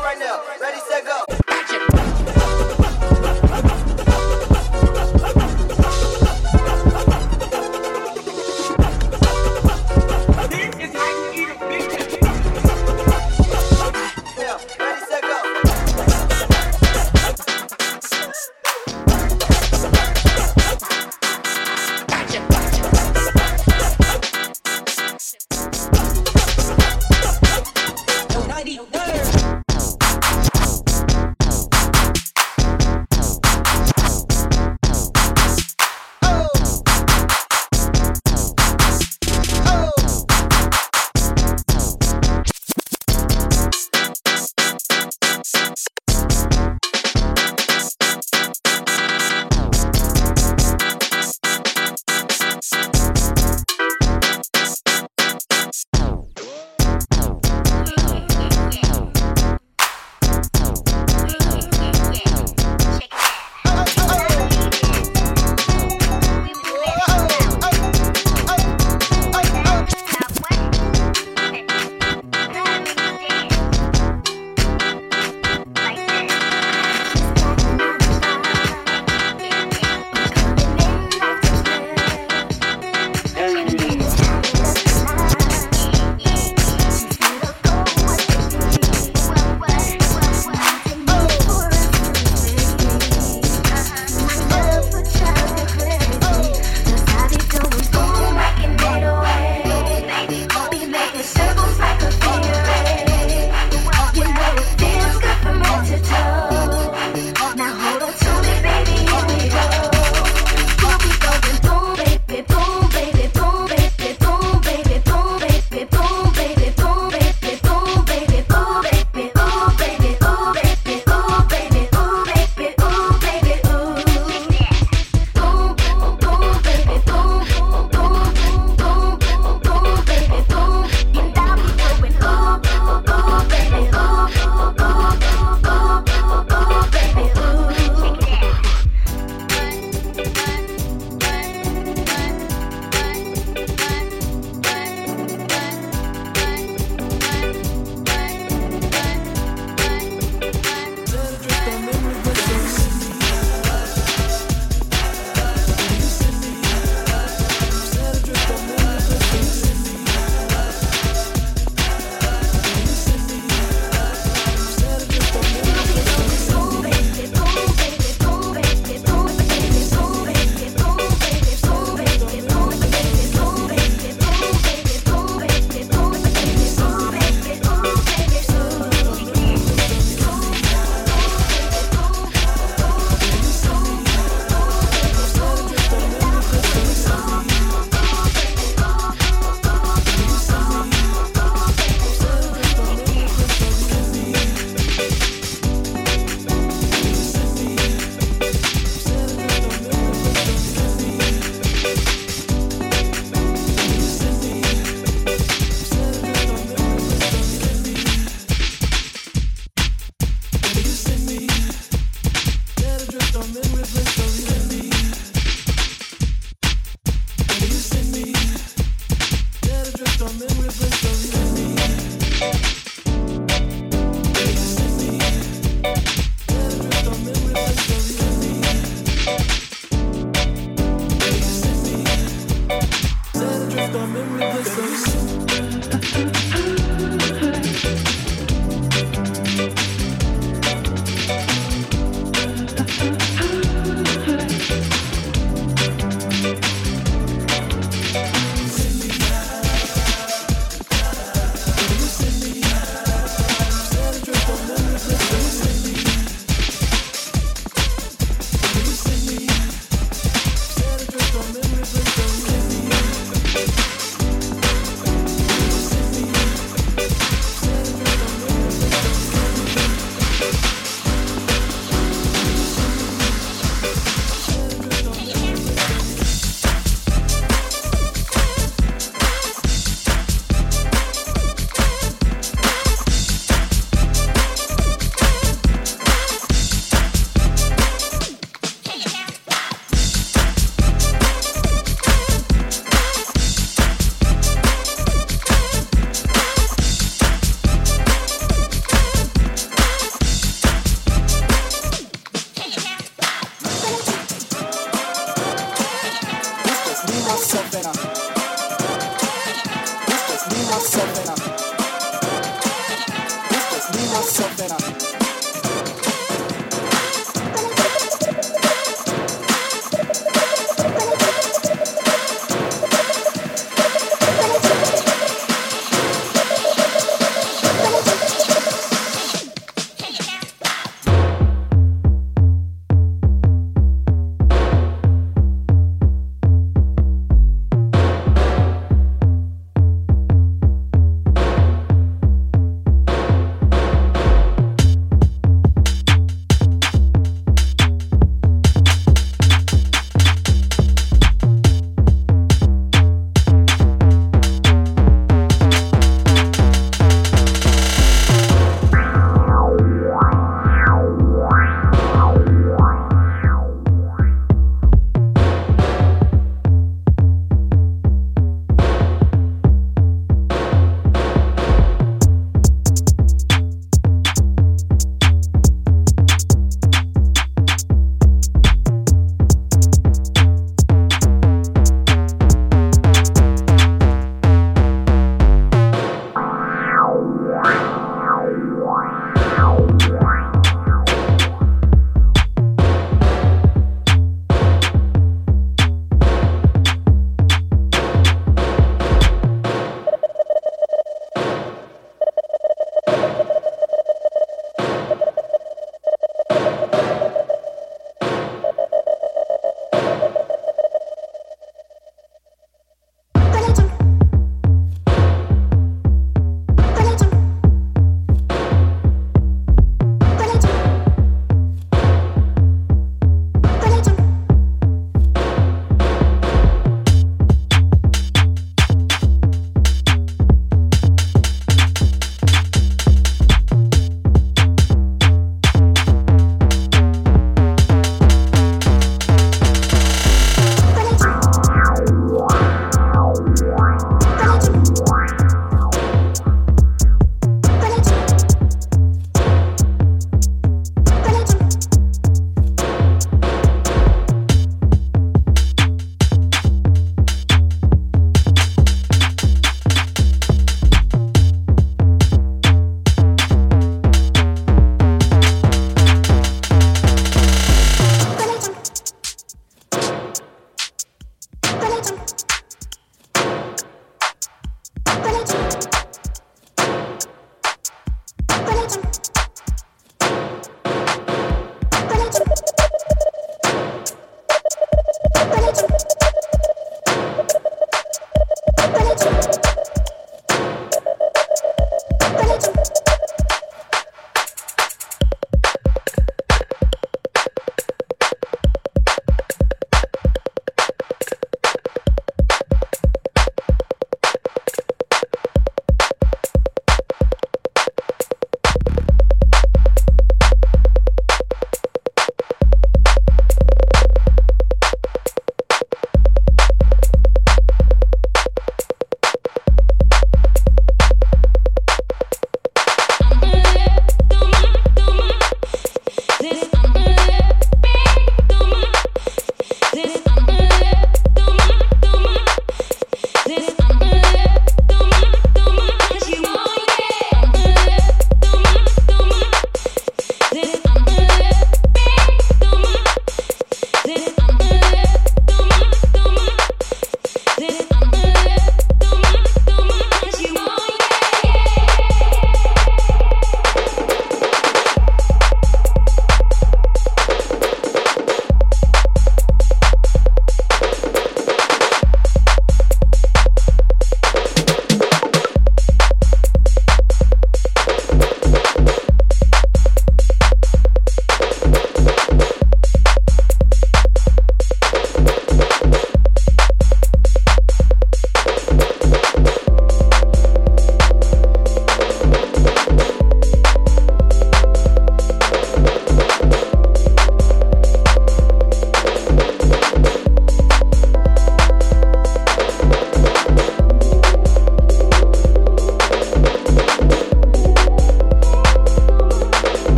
right now. Ready, set, go.